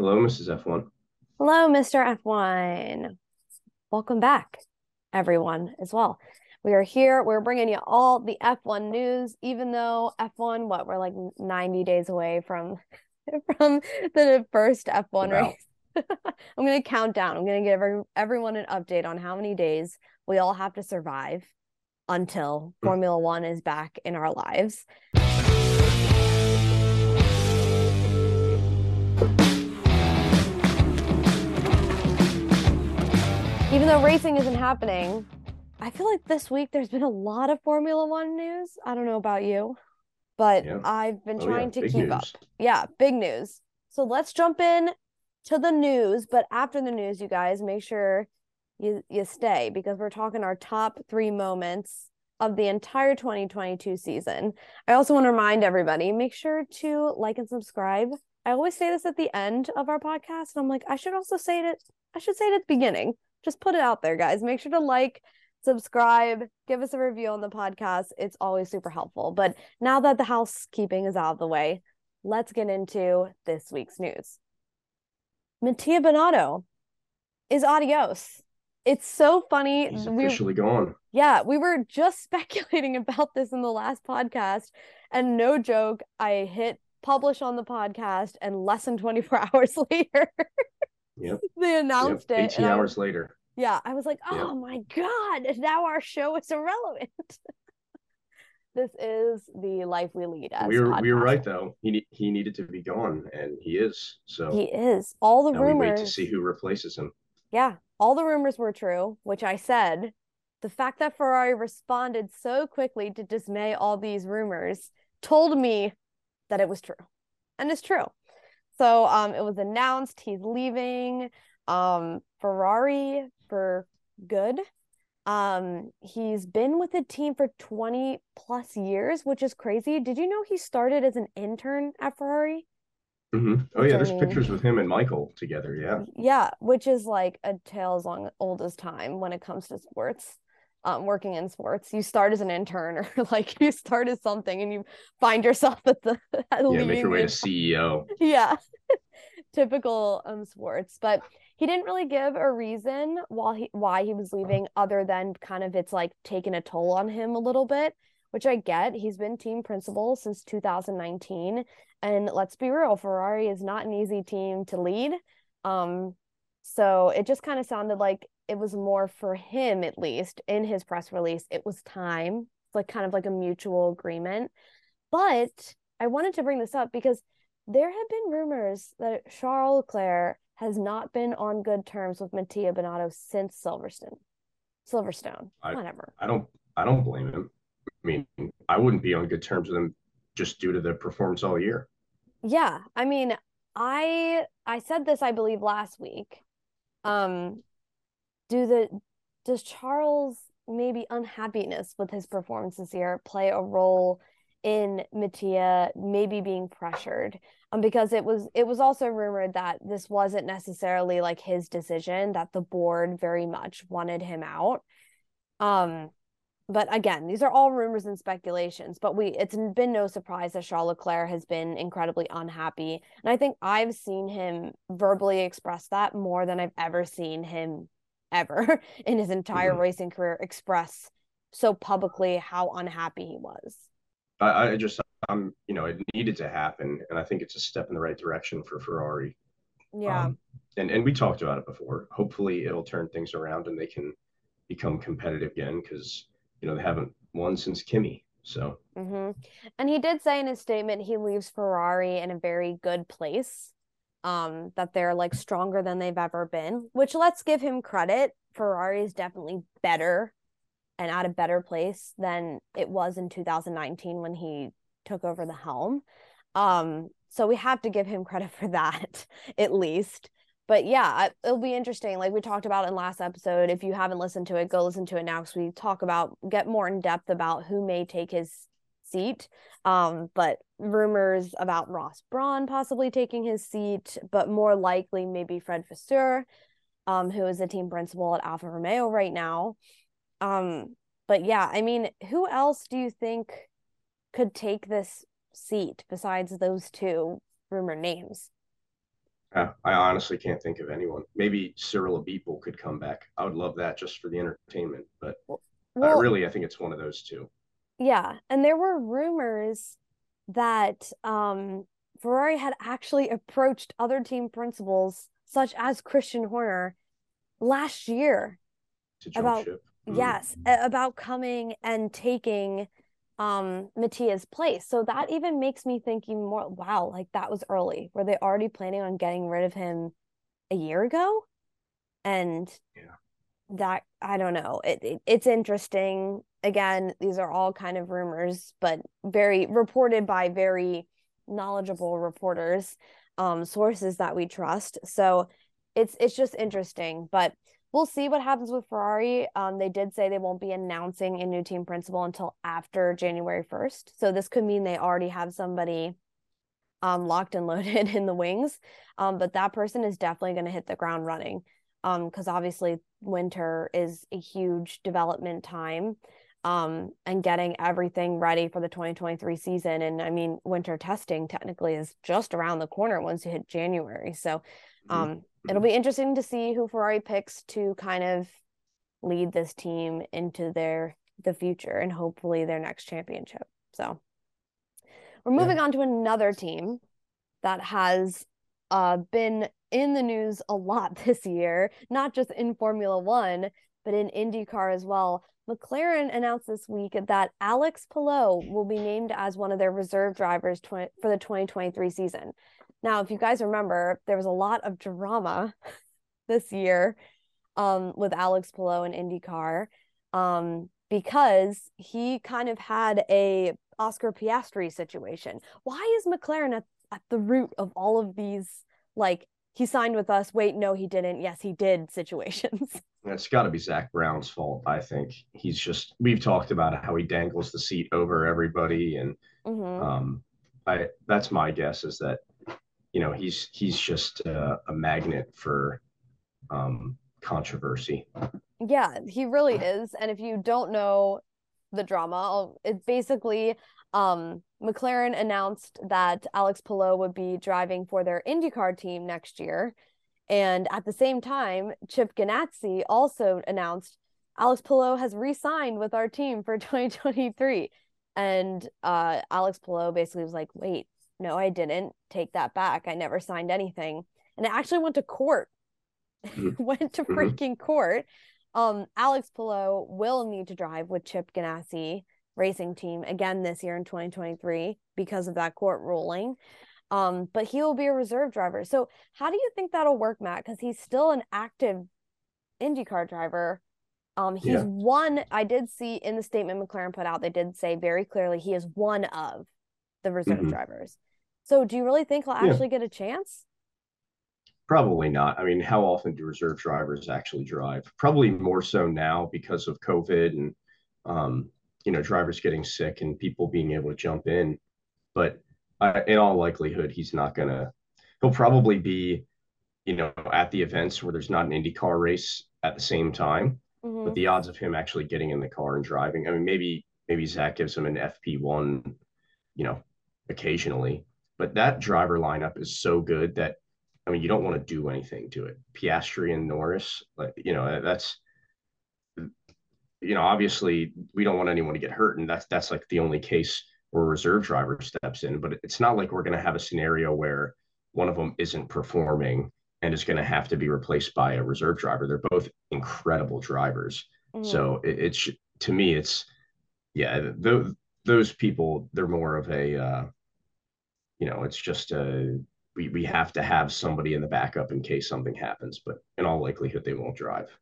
Hello, Mrs. F1. Hello, Mr. F1. Welcome back, everyone, as well. We are here. We're bringing you all the F1 news, even though F1, what, we're like 90 days away from from the first F1 wow. race. I'm going to count down. I'm going to give everyone an update on how many days we all have to survive until hmm. Formula One is back in our lives. Even though racing isn't happening, I feel like this week there's been a lot of Formula One news. I don't know about you, but yeah. I've been oh, trying yeah. to keep news. up. Yeah, big news. So let's jump in to the news. But after the news, you guys make sure you you stay because we're talking our top three moments of the entire 2022 season. I also want to remind everybody make sure to like and subscribe. I always say this at the end of our podcast, and I'm like, I should also say it. I should say it at the beginning just put it out there, guys. Make sure to like, subscribe, give us a review on the podcast. It's always super helpful. But now that the housekeeping is out of the way, let's get into this week's news. Mattia Binotto is adios. It's so funny. He's officially we, gone. Yeah, we were just speculating about this in the last podcast, and no joke, I hit publish on the podcast, and less than 24 hours later, Yep. they announced yep. it. 18 hours I, later. Yeah. I was like, oh yep. my God, now our show is irrelevant. this is the life we lead as we were we were right though he he needed to be gone and he is so he is all the rumors We wait to see who replaces him yeah all the rumors were true which i said the fact that ferrari responded so quickly to dismay all these rumors told me that it was true and it's true so um, it was announced he's leaving um, Ferrari for good. Um, he's been with the team for 20 plus years, which is crazy. Did you know he started as an intern at Ferrari? Mm-hmm. Oh yeah, there's pictures with him and Michael together. Yeah. Yeah, which is like a tale as long old as time when it comes to sports um, working in sports. You start as an intern or like you start as something and you find yourself at the at yeah, make your way to CEO. Yeah, typical um sports. But he didn't really give a reason why he why he was leaving, other than kind of it's like taking a toll on him a little bit, which I get. He's been team principal since 2019, and let's be real, Ferrari is not an easy team to lead. Um, so it just kind of sounded like it was more for him, at least in his press release. It was time, like kind of like a mutual agreement. But I wanted to bring this up because there have been rumors that Charles Leclerc has not been on good terms with Mattia Binotto since Silverstone. Silverstone, I, whatever. I don't. I don't blame him. I mean, I wouldn't be on good terms with him just due to the performance all year. Yeah, I mean, I I said this I believe last week. Um, do the does Charles maybe unhappiness with his performance this year play a role in Mattia maybe being pressured? Um, because it was it was also rumored that this wasn't necessarily like his decision that the board very much wanted him out. Um, but again, these are all rumors and speculations. But we it's been no surprise that Charles Leclerc has been incredibly unhappy, and I think I've seen him verbally express that more than I've ever seen him ever in his entire mm-hmm. racing career express so publicly how unhappy he was. I, I just, um, you know, it needed to happen, and I think it's a step in the right direction for Ferrari. Yeah. Um, and and we talked about it before. Hopefully, it'll turn things around and they can become competitive again because you know they haven't won since Kimi. So. Mm-hmm. And he did say in his statement he leaves Ferrari in a very good place um that they're like stronger than they've ever been which let's give him credit ferrari is definitely better and at a better place than it was in 2019 when he took over the helm um so we have to give him credit for that at least but yeah it'll be interesting like we talked about in last episode if you haven't listened to it go listen to it now because we talk about get more in depth about who may take his seat. Um, but rumors about Ross Brawn possibly taking his seat, but more likely maybe Fred Vasseur, um, who is the team principal at Alfa Romeo right now. Um, but yeah, I mean, who else do you think could take this seat besides those two rumor names? Uh, I honestly can't think of anyone. Maybe Cyril Abiteboul could come back. I would love that just for the entertainment. But well, uh, really, I think it's one of those two. Yeah, and there were rumors that um, Ferrari had actually approached other team principals, such as Christian Horner, last year about mm. Yes about coming and taking um Mattia's place. So that even makes me think even more, wow, like that was early. Were they already planning on getting rid of him a year ago? And yeah. that I don't know. It, it it's interesting. Again, these are all kind of rumors, but very reported by very knowledgeable reporters, um, sources that we trust. So it's it's just interesting. But we'll see what happens with Ferrari. Um, they did say they won't be announcing a new team principal until after January 1st. So this could mean they already have somebody um, locked and loaded in the wings. Um, but that person is definitely going to hit the ground running because um, obviously winter is a huge development time um, and getting everything ready for the 2023 season. And I mean, winter testing technically is just around the corner once you hit January. So mm-hmm. It'll be interesting to see who Ferrari picks to kind of lead this team into their the future and hopefully their next championship. So we're moving yeah. on to another team that has uh, been in the news a lot this year, not just in Formula One, but in IndyCar as well. McLaren announced this week that Alex Palou will be named as one of their reserve drivers tw- for the 2023 season. Now, if you guys remember, there was a lot of drama this year um, with Alex Palou and IndyCar um, because he kind of had a Oscar Piastri situation. Why is McLaren at, at the root of all of these like he signed with us. Wait, no, he didn't. Yes, he did situations. It's got to be Zak Brown's fault. I think he's just. We've talked about how he dangles the seat over everybody, and mm-hmm. um, I that's my guess is that you know he's he's just a, magnet for um, controversy. Yeah, he really is. And if you don't know the drama, it's basically um, McLaren announced that Alex Palou would be driving for their IndyCar team next year. And at the same time, Chip Ganassi also announced Alex Palou has re signed with our team for 2023. And uh, Alex Palou basically was like, wait, no, I didn't take that back. I never signed anything. And I actually went to court, mm-hmm. went to mm-hmm. freaking court. Um, Alex Palou will need to drive with Chip Ganassi racing team again this year in 2023 because of that court ruling. Um, but he will be a reserve driver. So how do you think that'll work, Matt? Because he's still an active IndyCar driver. Um, he's yeah. one. I did see in the statement McLaren put out, they did say very clearly he is one of the reserve mm-hmm. drivers. So do you really think he'll actually yeah. get a chance? Probably not. I mean, how often do reserve drivers actually drive? Probably more so now because of COVID and um, you know drivers getting sick and people being able to jump in but uh, in all likelihood he's not gonna he'll probably be you know at the events where there's not an indycar race at the same time mm-hmm. but the odds of him actually getting in the car and driving i mean maybe maybe zak gives him an fp1 you know occasionally but that driver lineup is so good that i mean you don't want to do anything to it piastri and norris like you know that's you know, obviously we don't want anyone to get hurt, and that's that's like the only case where a reserve driver steps in. But it's not like we're going to have a scenario where one of them isn't performing and is going to have to be replaced by a reserve driver. They're both incredible drivers. Mm-hmm. So it, it's to me, it's yeah, those those people they're more of a uh, you know, it's just a we we have to have somebody in the backup in case something happens. But in all likelihood, they won't drive.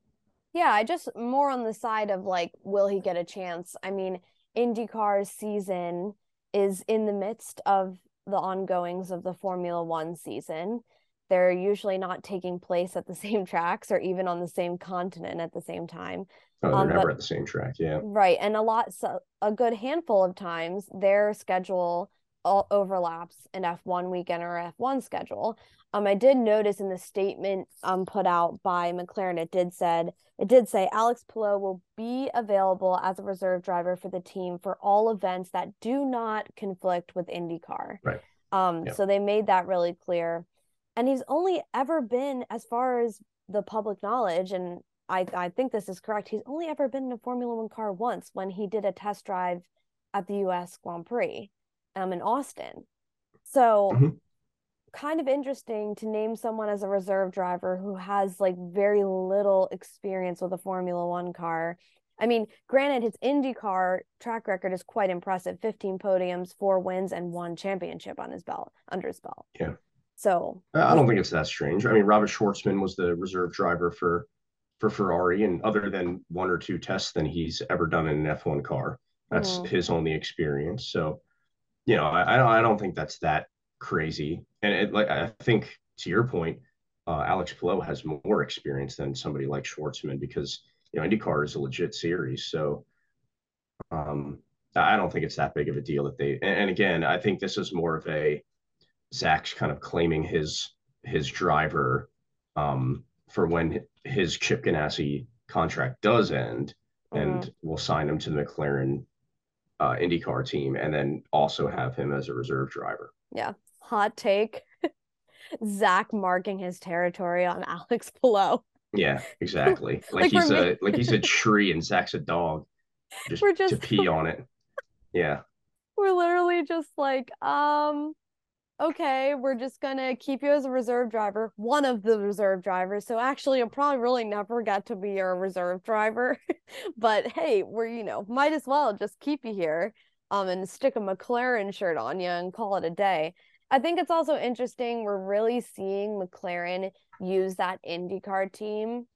Yeah, I just more on the side of like, will he get a chance? I mean, IndyCar's season is in the midst of the ongoings of the Formula One season. They're usually not taking place at the same tracks or even on the same continent at the same time. Oh, they're um, never but, at the same track, yeah. Right, and a lot, so a good handful of times, their schedule all overlaps an F1 weekend or F1 schedule. Um, I did notice in the statement um put out by McLaren, it did said it did say Alex Palou will be available as a reserve driver for the team for all events that do not conflict with IndyCar. Right. Um, yeah. so they made that really clear. And he's only ever been, as far as the public knowledge, and I, I think this is correct, he's only ever been in a Formula One car once when he did a test drive at the US Grand Prix um, in Austin. So mm-hmm. kind of interesting to name someone as a reserve driver who has like very little experience with a Formula One car. I mean, granted, his IndyCar track record is quite impressive 15 podiums, four wins, and one championship on his belt, under his belt. Yeah. So I don't think it's that strange. I mean, Robert Shwartzman was the reserve driver for for Ferrari, and other than one or two tests than he's ever done in an F1 car, that's mm-hmm. his only experience. So, you know, I I don't think that's that crazy. And it, like I think to your point, uh, Alex Palou has more experience than somebody like Shwartzman because you know IndyCar is a legit series. So, um, I don't think it's that big of a deal that they. And, and again, I think this is more of a Zak's kind of claiming his his driver um, for when his Chip Ganassi contract does end, mm-hmm. and we'll sign him to the McLaren uh, IndyCar team, and then also have him as a reserve driver. Yeah, hot take. Zak marking his territory on Alex Palou. Yeah, exactly. Like, like he's a like he's a tree and Zak's a dog. Just, we're just to pee on it. Yeah. We're literally just like, um, okay, we're just gonna keep you as a reserve driver, one of the reserve drivers. So actually, you'll probably really never get to be your reserve driver. but hey, we're you know might as well just keep you here, um, and stick a McLaren shirt on you and call it a day. I think it's also interesting. We're really seeing McLaren use that IndyCar team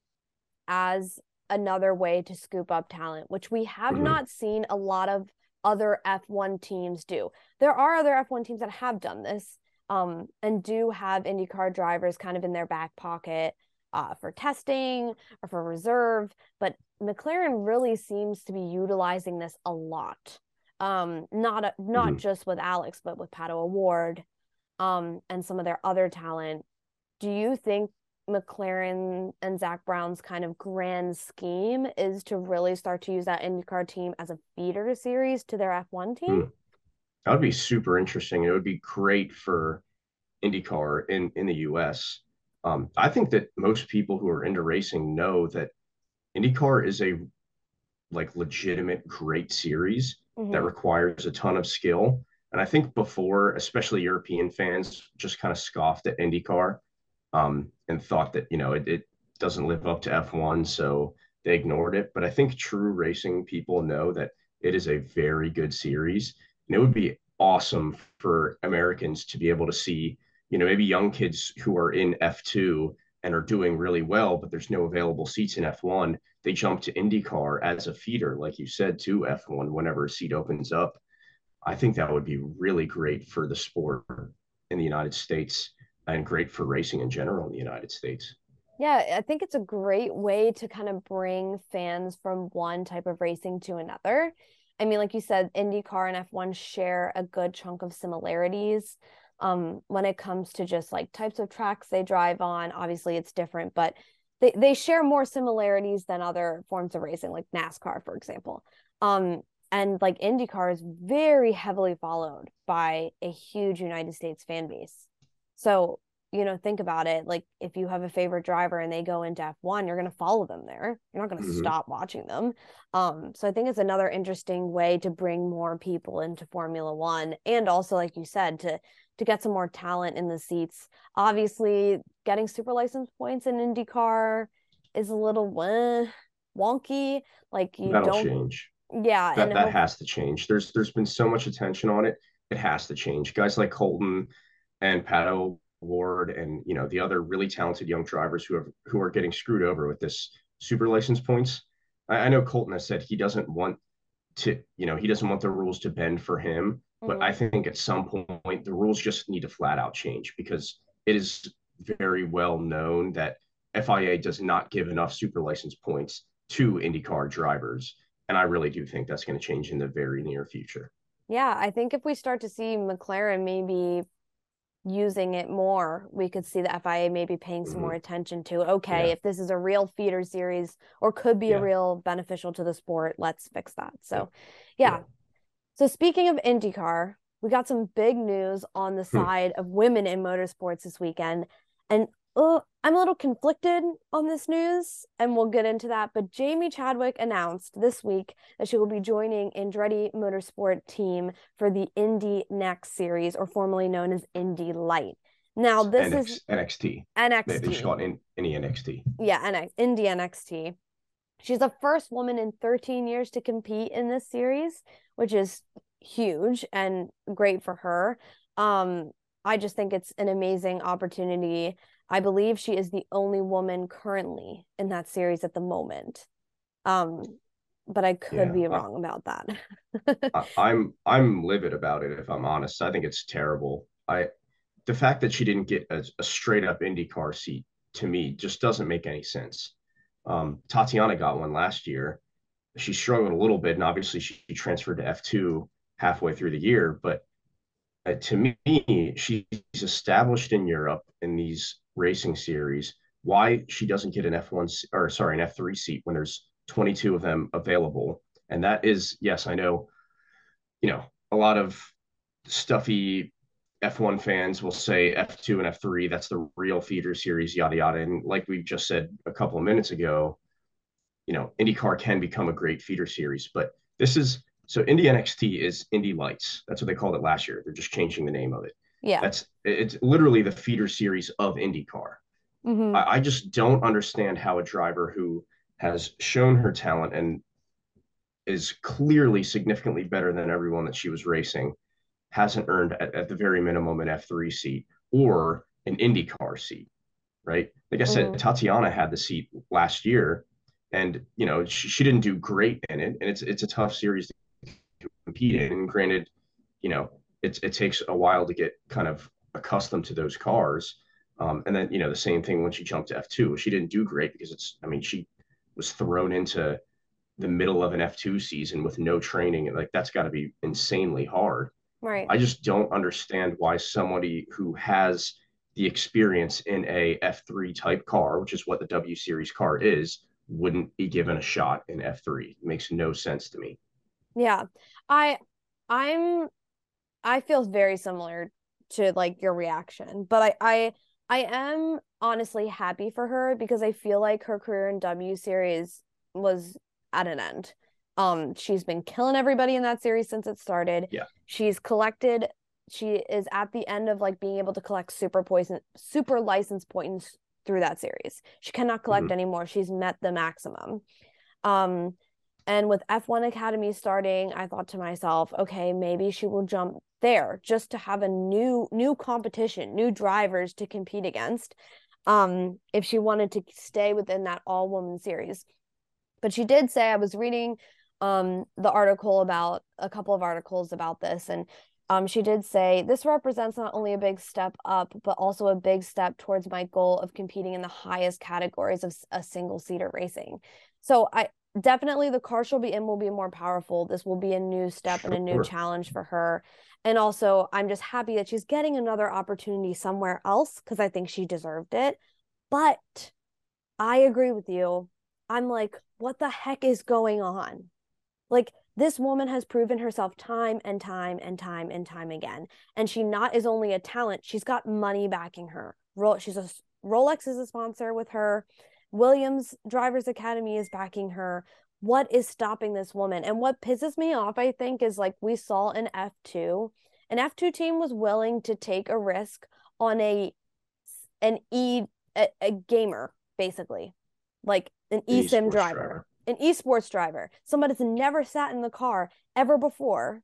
as another way to scoop up talent, which we have mm-hmm. not seen a lot of other F1 teams do. There are other F1 teams that have done this um, and do have IndyCar drivers kind of in their back pocket uh, for testing or for reserve, but McLaren really seems to be utilizing this a lot. Um, not a, not mm-hmm. just with Alex, but with Pato O'Ward um, and some of their other talent. Do you think McLaren and Zak Brown's kind of grand scheme is to really start to use that IndyCar team as a feeder series to their F1 team? Hmm. That would be super interesting. It would be great for IndyCar in, in the US. Um, I think that most people who are into racing know that IndyCar is a like legitimate great series mm-hmm. that requires a ton of skill. And I think before, especially European fans, just kind of scoffed at IndyCar um, and thought that you know it, it doesn't live up to F1, so they ignored it. But I think true racing people know that it is a very good series, and it would be awesome for Americans to be able to see, you know, maybe young kids who are in F2 and are doing really well, but there's no available seats in F1. They jump to IndyCar as a feeder, like you said, to F1 whenever a seat opens up. I think that would be really great for the sport in the United States and great for racing in general in the United States. Yeah, I think it's a great way to kind of bring fans from one type of racing to another. I mean, like you said, IndyCar and F1 share a good chunk of similarities. Um, when it comes to just like types of tracks they drive on, obviously it's different, but they, they share more similarities than other forms of racing, like NASCAR, for example. Um, and like IndyCar is very heavily followed by a huge United States fan base. So, you know, think about it. Like if you have a favorite driver and they go into F1, you're going to follow them there. You're not going to mm-hmm. stop watching them. Um, so I think it's another interesting way to bring more people into Formula 1 and also like you said to to get some more talent in the seats. Obviously, getting super license points in IndyCar is a little wonky. Like you That'll don't change. Yeah, that, that has to change. There's there's been so much attention on it. It has to change. Guys like Colton and Pato O'Ward and you know the other really talented young drivers who have who are getting screwed over with this super license points. I, I know Colton has said he doesn't want to, you know, he doesn't want the rules to bend for him. But mm-hmm. I think at some point the rules just need to flat out change because it is very well known that FIA does not give enough super license points to IndyCar drivers. And I really do think that's going to change in the very near future. Yeah, I think if we start to see McLaren maybe using it more, we could see the FIA maybe paying some mm-hmm. more attention to okay, yeah. if this is a real feeder series or could be yeah. a real beneficial to the sport, let's fix that. So, yeah. yeah. So, speaking of IndyCar, we got some big news on the hmm. side of women in motorsports this weekend And uh, I'm a little conflicted on this news, and we'll get into that. But Jamie Chadwick announced this week that she will be joining Andretti Motorsport team for the Indy NXT series, or formerly known as Indy Light. Now, this NX, is NXT. NXT. They, they it in, Indy NXT. Yeah, NX, Indy NXT. She's the first woman in 13 years to compete in this series, which is huge and great for her. Um, I just think it's an amazing opportunity I believe she is the only woman currently in that series at the moment. Um, but I could yeah, be wrong I, about that. I, I'm I'm livid about it if I'm honest. I think it's terrible. I the fact that she didn't get a, a straight up IndyCar seat to me just doesn't make any sense. Um, Tatiana got one last year. She struggled a little bit, and obviously she transferred to F2 halfway through the year. But uh, to me, she's established in Europe in these racing series why she doesn't get an F1 or sorry, an F3 seat when there's 22 of them available. And that is, yes, I know, you know, a lot of stuffy F1 fans will say F2 and F3, that's the real feeder series, yada, yada. And like we just said a couple of minutes ago, you know, IndyCar can become a great feeder series, but this is so Indy NXT is Indy Lights. That's what they called it last year. They're just changing the name of it. Yeah. That's it's literally the feeder series of IndyCar. Mm-hmm. I, I just don't understand how a driver who has shown her talent and is clearly significantly better than everyone that she was racing hasn't earned at, at the very minimum an F3 seat or an IndyCar seat, right? Like I said, mm-hmm. Tatiana had the seat last year and, you know, she, she didn't do great in it. And it's, it's a tough series to compete in. And granted, you know, it's it takes a while to get kind of accustomed to those cars. Um, and then you know the same thing when she jumped to F2. She didn't do great because it's I mean she was thrown into the middle of an F2 season with no training. And like that's got to be insanely hard. Right. I just don't understand why somebody who has the experience in a F3 type car, which is what the W Series car is, wouldn't be given a shot in F3. It makes no sense to me. Yeah. I I'm I feel very similar to like your reaction, but I I I am honestly happy for her because I feel like her career in W series was at an end. Um she's been killing everybody in that series since it started. Yeah. She's collected she is at the end of like being able to collect super poison super license points through that series. She cannot collect mm-hmm. anymore. She's met the maximum. Um and with F1 Academy starting, I thought to myself, okay, maybe she will jump there just to have a new new competition, new drivers to compete against. Um, if she wanted to stay within that all woman series. But she did say I was reading um the article about a couple of articles about this and um, she did say this represents not only a big step up, but also a big step towards my goal of competing in the highest categories of a single seater racing. So I definitely the car she'll be in will be more powerful. This will be a new step sure. and a new challenge for her. And also, I'm just happy that she's getting another opportunity somewhere else because I think she deserved it. But I agree with you. I'm like, what the heck is going on? Like, this woman has proven herself time and time and time and time again. And she not is only a talent, she's got money backing her. She's a Rolex is a sponsor with her. Williams Drivers Academy is backing her. What is stopping this woman? And what pisses me off, I think, is like we saw an F2, an F2 team was willing to take a risk on a an e a, a gamer, basically, like an eSIM driver, driver, an esports driver, somebody that's never sat in the car ever before.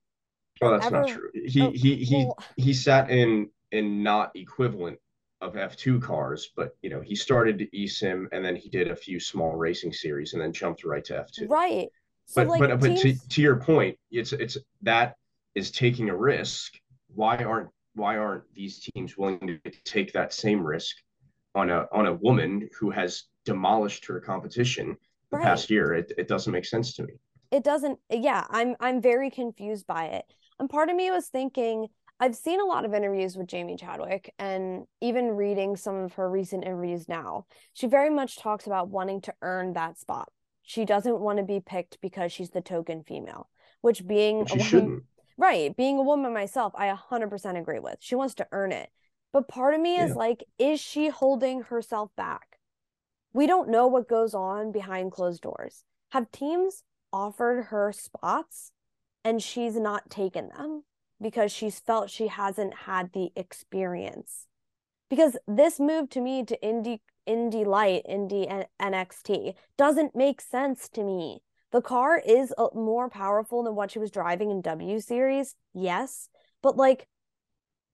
Oh, that's ever, not true. He oh, he he well, he sat in in not equivalent of F2 cars, but you know, he started eSIM and then he did a few small racing series and then jumped right to F2. Right. So but like but teams... but to, to your point, it's it's that is taking a risk. Why aren't why aren't these teams willing to take that same risk on a on a woman who has demolished her competition the right. past year? It it doesn't make sense to me. It doesn't yeah, I'm I'm very confused by it. And part of me was thinking I've seen a lot of interviews with Jamie Chadwick and even reading some of her recent interviews now. She very much talks about wanting to earn that spot. She doesn't want to be picked because she's the token female, which being she woman, shouldn't. right, being a woman myself, I 100% agree with. She wants to earn it. But part of me yeah. is like, is she holding herself back? We don't know what goes on behind closed doors. Have teams offered her spots and she's not taken them because she's felt she hasn't had the experience? Because this move to me to Indy Indy Light, Indy NXT doesn't make sense to me. The car is uh, more powerful than what she was driving in W Series, yes, but like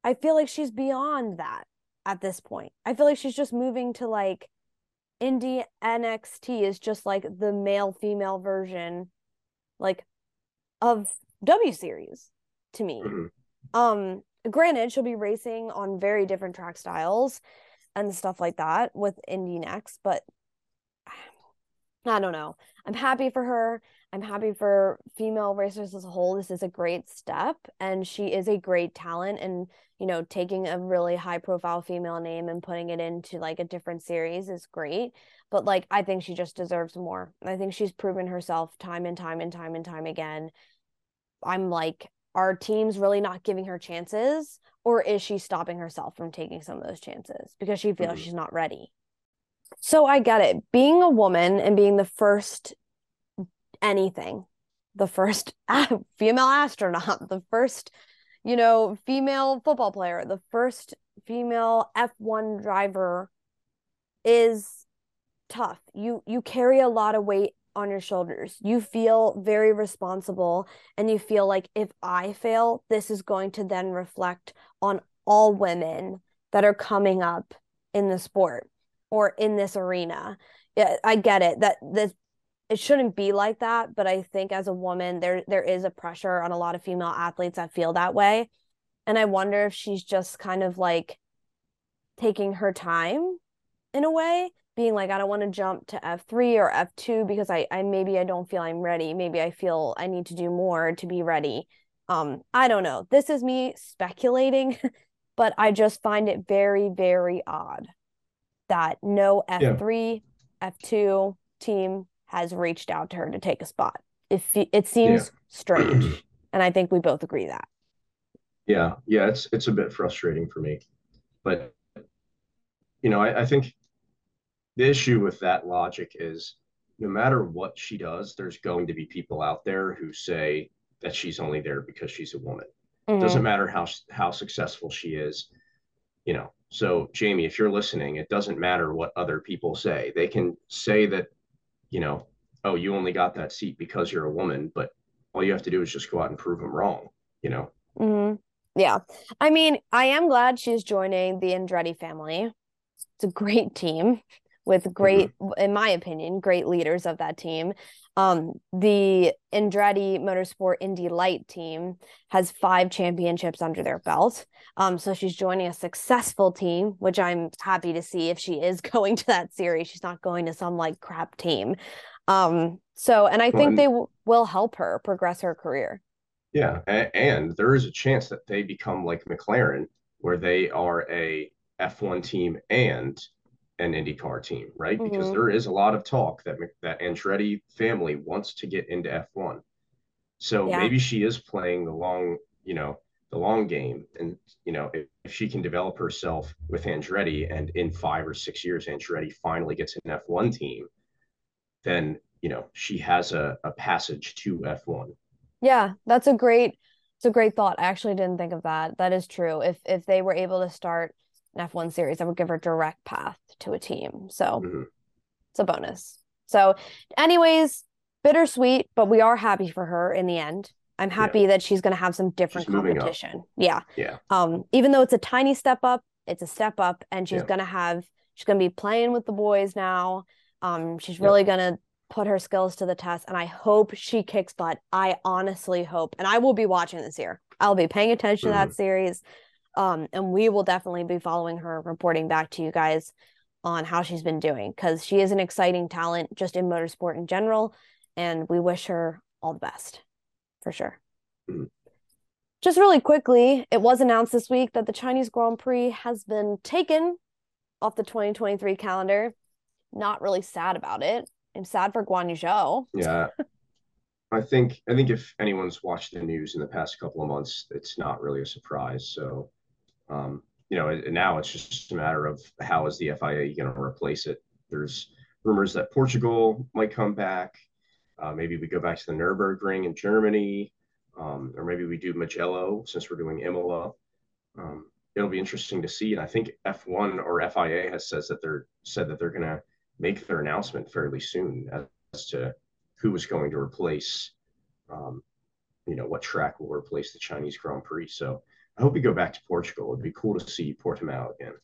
I feel like she's beyond that at this point. I feel like she's just moving to like Indy NXT is just like the male female version like of W series to me. Mm-hmm. Um granted she'll be racing on very different track styles and stuff like that with Indy next, but I don't know. I'm happy for her. I'm happy for female racers as a whole. This is a great step, and she is a great talent. And you know, taking a really high profile female name and putting it into like a different series is great. But like, I think she just deserves more. I think she's proven herself time and time and time and time again. I'm like, are teams really not giving her chances, or is she stopping herself from taking some of those chances because she feels mm-hmm. she's not ready? So I get it. Being a woman and being the first anything, the first female astronaut, the first, you know, female football player, the first female F1 driver is tough. You you carry a lot of weight on your shoulders. You feel very responsible and you feel like if I fail, this is going to then reflect on all women that are coming up in the sport or in this arena. Yeah, I get it that this it shouldn't be like that, but I think as a woman there there is a pressure on a lot of female athletes that feel that way. And I wonder if she's just kind of like taking her time in a way, being like I don't want to jump to F3 or F2 because I I maybe I don't feel I'm ready. Maybe I feel I need to do more to be ready. Um I don't know. This is me speculating, but I just find it very very odd that no F3, yeah. F2 team has reached out to her to take a spot. It, it seems yeah. strange. and I think we both agree that. Yeah. Yeah. It's, it's a bit frustrating for me. But, you know, I, I think the issue with that logic is no matter what she does, there's going to be people out there who say that she's only there because she's a woman. Mm-hmm. Doesn't matter how how successful she is, you know, so, Jamie, if you're listening, it doesn't matter what other people say. They can say that, you know, oh, you only got that seat because you're a woman, but all you have to do is just go out and prove them wrong, you know? Mm-hmm. Yeah. I mean, I am glad she's joining the Andretti family. It's a great team with great, mm-hmm. in my opinion, great leaders of that team. Um, the Andretti Motorsport Indy Light team has five championships under their belt. Um, so she's joining a successful team, which I'm happy to see if she is going to that series. She's not going to some like crap team. Um, so, and I think they w- will help her progress her career. Yeah. And, and there is a chance that they become like McLaren, where they are a F1 team and an IndyCar team, right? Mm-hmm. Because there is a lot of talk that that Andretti family wants to get into F1. So yeah. maybe she is playing the long, you know, the long game. And, you know, if, if, she can develop herself with Andretti and in five or six years, Andretti finally gets an F1 team, then, you know, she has a, a passage to F1. Yeah, that's a great, it's a great thought. I actually didn't think of that. That is true. If, if they were able to start an F1 series, I would give her direct path to a team. So mm-hmm. it's a bonus. So, anyways, bittersweet, but we are happy for her in the end. I'm happy yeah. that she's going to have some different she's competition. Yeah. Yeah. Um, even though it's a tiny step up, it's a step up, and she's yeah. going to have, she's going to be playing with the boys now. Um, she's really yeah. going to put her skills to the test, and I hope she kicks butt. I honestly hope, and I will be watching this year. I'll be paying attention mm-hmm. to that mm-hmm. series. Um, and we will definitely be following her, reporting back to you guys on how she's been doing because she is an exciting talent just in motorsport in general. And we wish her all the best for sure. Mm-hmm. Just really quickly, it was announced this week that the Chinese Grand Prix has been taken off the 2023 calendar. Not really sad about it. I'm sad for Guan Yu Zhou. Yeah. I think I think if anyone's watched the news in the past couple of months, it's not really a surprise. So um, you know, now it's just a matter of how is the FIA going to replace it. There's rumors that Portugal might come back. Uh, maybe we go back to the Nurburgring in Germany, um, or maybe we do Mugello since we're doing Imola. Um, it'll be interesting to see. And I think F1 or FIA has says that they're said that they're going to make their announcement fairly soon as to who is going to replace, um, you know, what track will replace the Chinese Grand Prix. So I hope we go back to Portugal. It'd be cool to see Portimao again.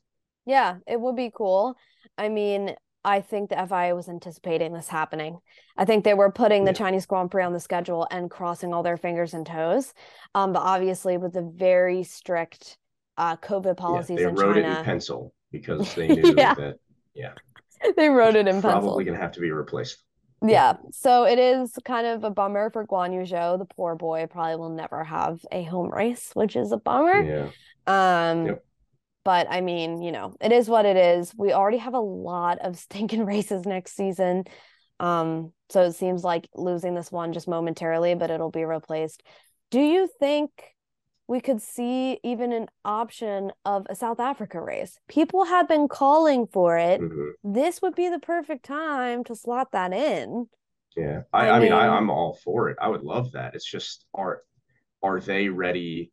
Yeah, it would be cool. I mean, I think the FIA was anticipating this happening. I think they were putting the. Chinese Grand Prix on the schedule and crossing all their fingers and toes. Um, but obviously, with the very strict uh, COVID policies yeah, they wrote China, it in pencil because they knew yeah. that. Yeah, they wrote it in probably pencil. Probably going to have to be replaced. Yeah, so it is kind of a bummer for Guan Yu Zhou. The poor boy probably will never have a home race, which is a bummer. Yeah. Um, yep. But I mean, you know, it is what it is. We already have a lot of stinking races next season. Um, so it seems like losing this one just momentarily, but it'll be replaced. Do you think we could see even an option of a South Africa race? People have been calling for it. Mm-hmm. This would be the perfect time to slot that in. Yeah. I, I, I mean, mean I, I'm all for it. I would love that. It's just are are they ready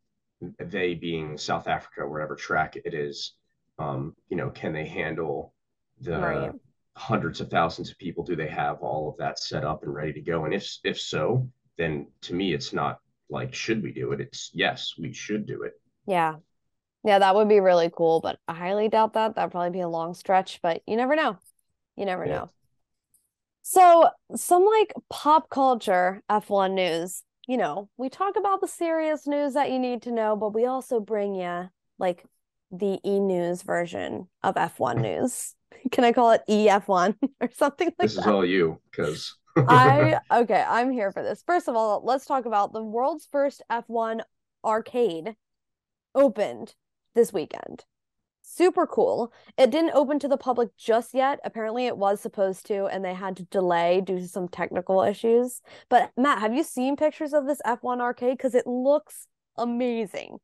they being South Africa, wherever track it is, um, you know, can they handle the right. hundreds of thousands of people? Do they have all of that set up and ready to go? And if if so, then to me, it's not like should we do it? It's yes, we should do it. Yeah. Yeah, that would be really cool, but I highly doubt that. That'd probably be a long stretch, but you never know. You never yeah. know. So, some like pop culture F1 news you know, we talk about the serious news that you need to know, but we also bring you like the e news version of F1 news. Can I call it EF1 or something like this that? This is all you because I okay, I'm here for this. First of all, let's talk about the world's first F1 arcade opened this weekend super cool. It didn't open to the public just yet. Apparently, it was supposed to, and they had to delay due to some technical issues. But Matt, have you seen pictures of this F1 arcade? Because it looks amazing.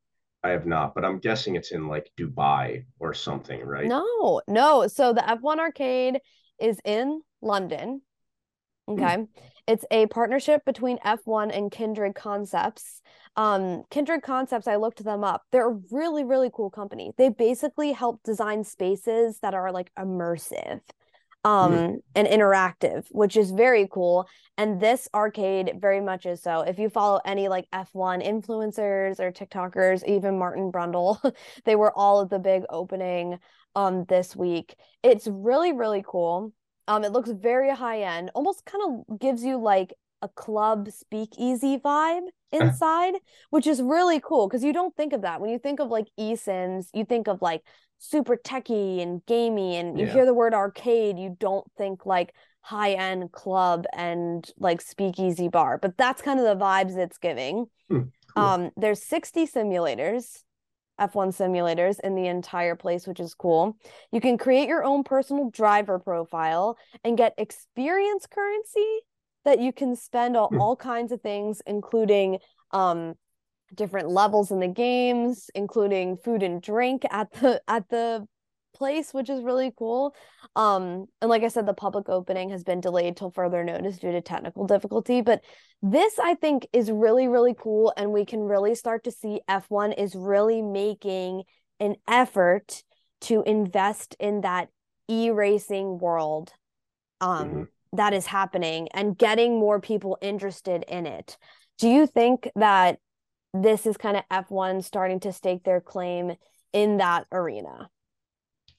I have not, but I'm guessing it's in like Dubai or something, right? No, no. So the F1 arcade is in London. Hmm. Okay. It's a partnership between F1 and Kindred Concepts. Um, Kindred Concepts, I looked them up. They're a really, really cool company. They basically help design spaces that are like immersive um mm. and interactive which is very cool and this arcade very much is so if you follow any like f1 influencers or tiktokers even martin brundle they were all at the big opening um this week it's really really cool um, it looks very high end, almost kind of gives you like a club speakeasy vibe inside, which is really cool because you don't think of that. When you think of like Eason's, you think of like super techy and gamey, and you yeah. hear the word arcade, you don't think like high end club and like speakeasy bar, but that's kind of the vibes it's giving. Hmm, cool. Um, there's 60 simulators F1 simulators in the entire place, which is cool. You can create your own personal driver profile and get experience currency that you can spend on hmm. all kinds of things, including um, different levels in the games, including food and drink at the at the place, which is really cool. Um, and like I said, the public opening has been delayed till further notice due to technical difficulty. But this, I think, is really, really cool. And we can really start to see F1 is really making an effort to invest in that e racing world um, mm-hmm. that is happening and getting more people interested in it. Do you think that this is kind of F1 starting to stake their claim in that arena?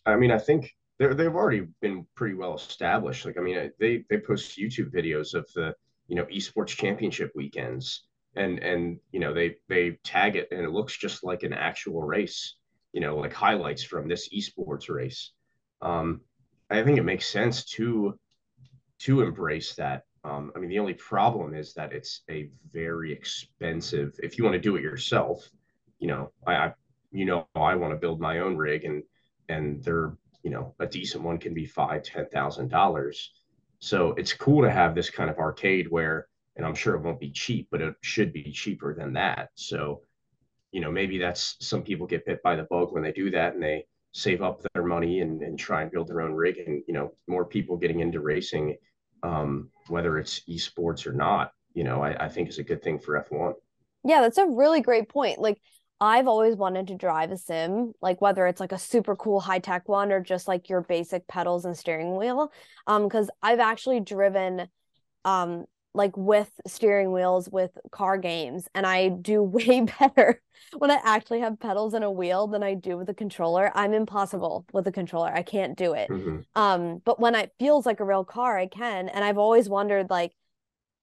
I mean, I think they're, they've already been pretty well established. Like, I mean, they they post YouTube videos of the you know esports championship weekends, and and you know they they tag it, and it looks just like an actual race. You know, like highlights from this esports race. Um, I think it makes sense to to embrace that. Um, I mean, the only problem is that it's a very expensive. If you want to do it yourself, you know, I, I you know I want to build my own rig and and they're you know a decent one can be five ten thousand dollars so it's cool to have this kind of arcade where and i'm sure it won't be cheap but it should be cheaper than that so you know, maybe that's some people get bit by the bug when they do that and they save up their money and, and try and build their own rig and, you know, more people getting into racing, um, whether it's esports or not, you know, I, I think is a good thing for F1. Yeah, that's a really great point. Like I've always wanted to drive a sim, like whether it's like a super cool high tech one or just like your basic pedals and steering wheel. Um, because I've actually driven um like with steering wheels with car games and I do way better when I actually have pedals and a wheel than I do with a controller. I'm impossible with a controller. I can't do it. Mm-hmm. Um but when it feels like a real car I can and I've always wondered like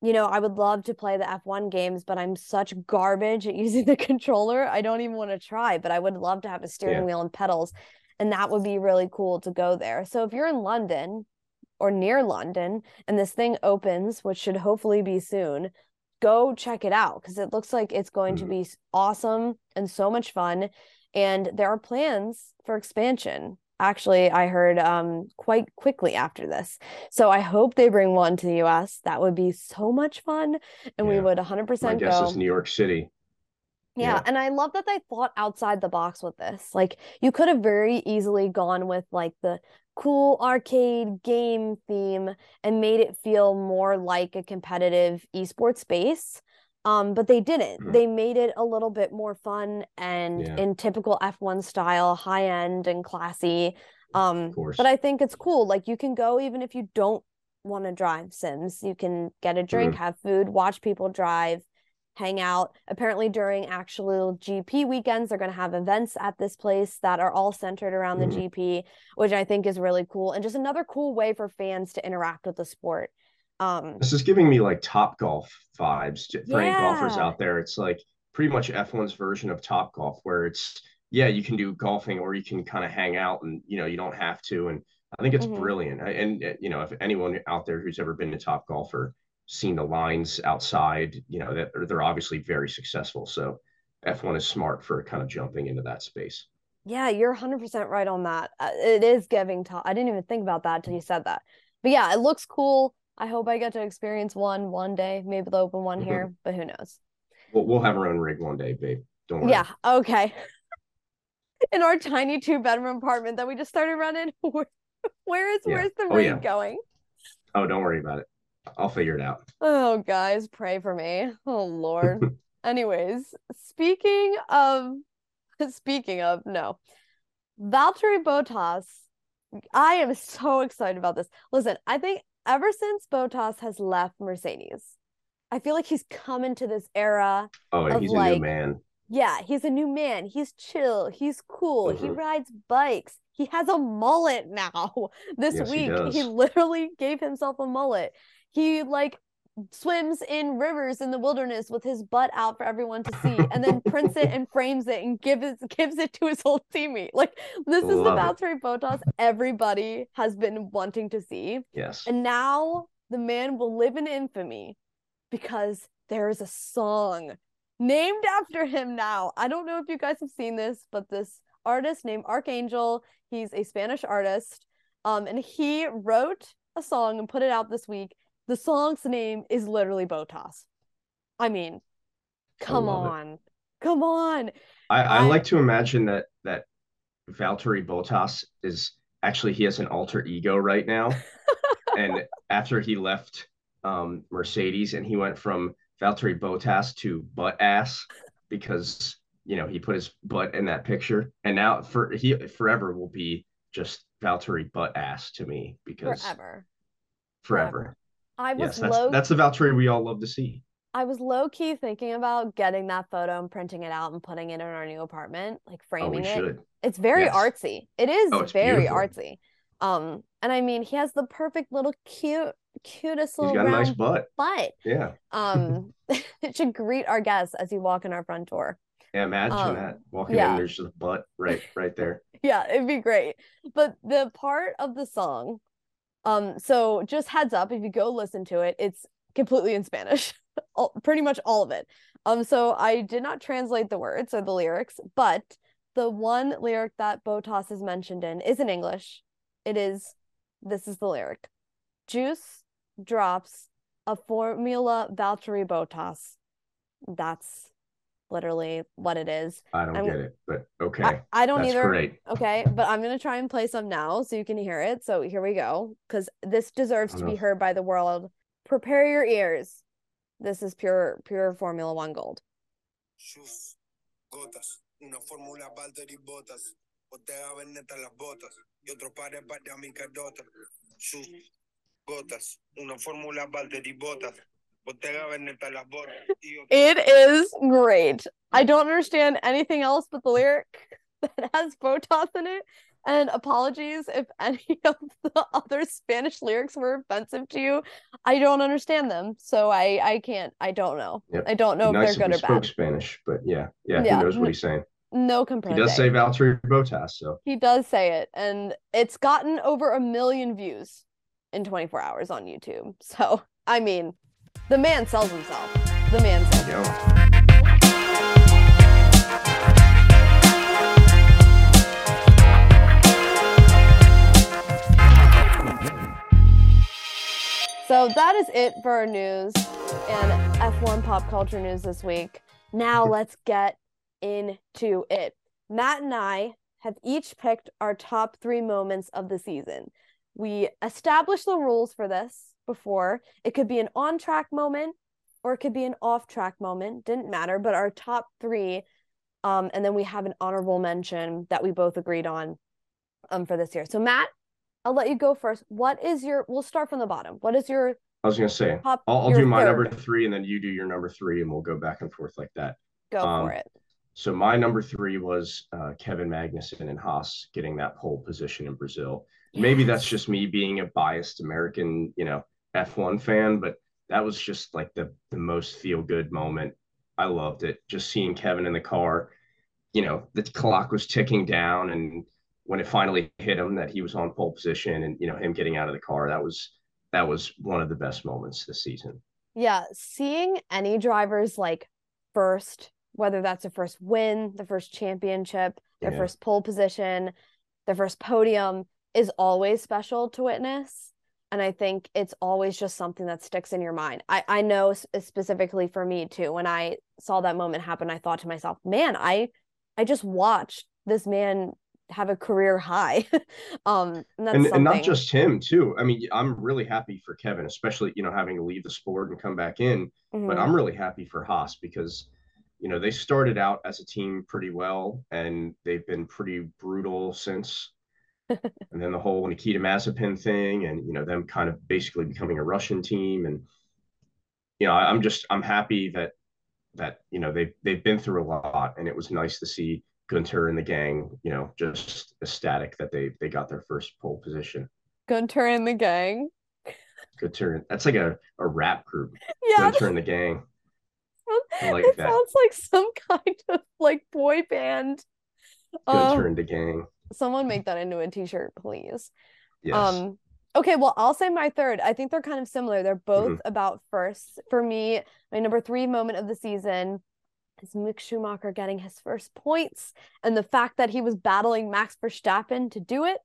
you know, I would love to play the F1 games, but I'm such garbage at using the controller. I don't even want to try, but I would love to have a steering yeah. wheel and pedals. And that would be really cool to go there. So if you're in London or near London and this thing opens, which should hopefully be soon, go check it out because it looks like it's going mm-hmm. to be awesome and so much fun. And there are plans for expansion actually i heard um quite quickly after this so i hope they bring one to the us that would be so much fun and yeah. we would 100% My guess go. is new york city yeah, yeah, and I love that they thought outside the box with this. Like you could have very easily gone with like the cool arcade game theme and made it feel more like a competitive esports space um but they didn't mm-hmm. they made it a little bit more fun and yeah. in typical f1 style high end and classy um but i think it's cool like you can go even if you don't want to drive sims you can get a drink mm-hmm. have food watch people drive hang out apparently during actual gp weekends they're going to have events at this place that are all centered around mm-hmm. the gp which i think is really cool and just another cool way for fans to interact with the sport um, this is giving me like Top Golf vibes for yeah. any golfers out there. It's like pretty much F1's version of Top Golf, where it's yeah, you can do golfing or you can kind of hang out and you know you don't have to. And I think it's mm-hmm. brilliant. And you know, if anyone out there who's ever been to Top Golf or seen the lines outside, you know that they're obviously very successful. So F1 is smart for kind of jumping into that space. Yeah, you're 100% right on that. Uh, it is giving top. I didn't even think about that until you said that. But yeah, it looks cool. I hope I get to experience one one day. Maybe they'll open one mm-hmm. here, but who knows? We'll, we'll have our own rig one day, babe. Don't worry. Yeah. Okay. In our tiny two bedroom apartment that we just started running, where is yeah. where's the oh, rig yeah. going? Oh, don't worry about it. I'll figure it out. Oh, guys, pray for me. Oh Lord. Anyways, speaking of speaking of no, Valtteri Bottas. I am so excited about this. Listen, I think ever since Bottas has left Mercedes, I feel like he's come into this era. Oh, he's like, a new man. Yeah, he's a new man. He's chill. He's cool. Mm-hmm. He rides bikes. He has a mullet now. This yes, week, he, he literally gave himself a mullet. He like swims in rivers in the wilderness with his butt out for everyone to see and then prints it and frames it and gives it gives it to his whole teammate. Like this Love is the Valtteri Bottas everybody has been wanting to see. Yes. And now the man will live in infamy because there is a song named after him now. I don't know if you guys have seen this but this artist named Archangel he's a Spanish artist um and he wrote a song and put it out this week the song's name is literally Botas. I mean, come I on. It. Come on. I, I, I like to imagine that that Valtteri Bottas is actually he has an alter ego right now. and after he left um, Mercedes and he went from Valtteri Bottas to butt ass because you know he put his butt in that picture and now for he forever will be just Valtteri butt ass to me because forever forever, forever. I was yes, that's, low. That's the Valtteri we all love to see. I was low key thinking about getting that photo and printing it out and putting it in our new apartment, like framing oh, it. Should. It's very yes. artsy. It is oh, very beautiful. artsy. Um, and I mean, he has the perfect little cute, cutest little. He's got a nice butt. Butt. Yeah. um, it should greet our guests as you walk in our front door. Yeah, imagine um, that walking yeah. in, there's just a butt right, right there. yeah, it'd be great. But the part of the song um, so just heads up, if you go listen to it, it's completely in Spanish, all, pretty much all of it. Um, so I did not translate the words or the lyrics, but the one lyric that Botas is mentioned in is in English. It is, this is the lyric: "Juice drops a Formula Valtteri Bottas. That's literally what it is. I don't I'm, get it, but okay. I, I don't That's either. Great. Okay, but I'm gonna try and play some now so you can hear it. So here we go, because this deserves to be heard by the world. Prepare your ears. This is pure, pure Formula One gold. Gotas, una fórmula Valtteri Bottas, Ortega Bennett las botas y otro par de par de amicadotas. Sus gotas, una fórmula Valtteri Bottas, it is great. I don't understand anything else but the lyric that has Botas in it. And apologies if any of the other Spanish lyrics were offensive to you. I don't understand them, so I I can't. I don't know. Yep. I don't know nice if they're good or bad. Spanish, but yeah, yeah, yeah, who knows what he's saying? No complaint. He does say Valtteri Bottas, so he does say it, and it's gotten over a million views in 24 hours on YouTube. So I mean, the man sells himself. The man sells himself. So that is it for our news and F1 pop culture news this week. Now let's get into it. Matt and I have each picked our top three moments of the season. We established the rules for this before. It could be an on track moment or it could be an off track moment. Didn't matter, but our top three. Um, and then we have an honorable mention that we both agreed on um, for this year. So, Matt, I'll let you go first. What is your, we'll start from the bottom. What is your, I was going to say, top, I'll, I'll do my third. number three and then you do your number three and we'll go back and forth like that. Go um, for it. So, my number three was uh, Kevin Magnussen and Haas getting that pole position in Brazil. Yes. Maybe that's just me being a biased American, you know, F1 fan, but that was just like the the most feel good moment. I loved it. Just seeing Kevin in the car, you know, the clock was ticking down and when it finally hit him that he was on pole position and you know him getting out of the car, that was that was one of the best moments this season. Yeah, seeing any drivers like first, whether that's the first win, the first championship, their yeah. first pole position, their first podium is always special to witness and i think it's always just something that sticks in your mind. I i know specifically for me too when i saw that moment happen i thought to myself man i i just watched this man have a career high. Um and, and, and, not just him too. I mean i'm really happy for kevin especially you know having to leave the sport and come back in mm-hmm. but i'm really happy for haas because you know they started out as a team pretty well and they've been pretty brutal since and then the whole Nikita Mazepin thing, and you know them kind of basically becoming a Russian team, and you know I'm just I'm happy that that you know they've they've been through a lot, and it was nice to see Gunter and the gang, you know, just ecstatic that they they got their first pole position. Gunter and the gang. Gunter, that's like a, a rap group. Yeah. Gunter and the gang. I like it that. sounds like some kind of like boy band. Gunter um, and the gang someone make that into a t-shirt, please. Yes. Um, okay, well, I'll say my third. I think they're kind of similar. They're both mm-hmm. about first. For me, my number three moment of the season is Mick Schumacher getting his first points and the fact that he was battling Max Verstappen to do it.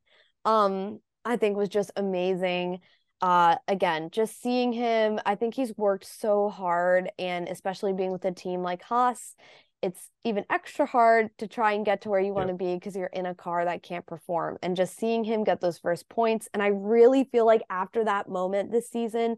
Um, I think was just amazing. Uh, again, just seeing him, I think he's worked so hard, and especially being with a team like Haas, it's even extra hard to try and get to where you want to be because you're in a car that can't perform. And just seeing him get those first points. And I really feel like after that moment this season,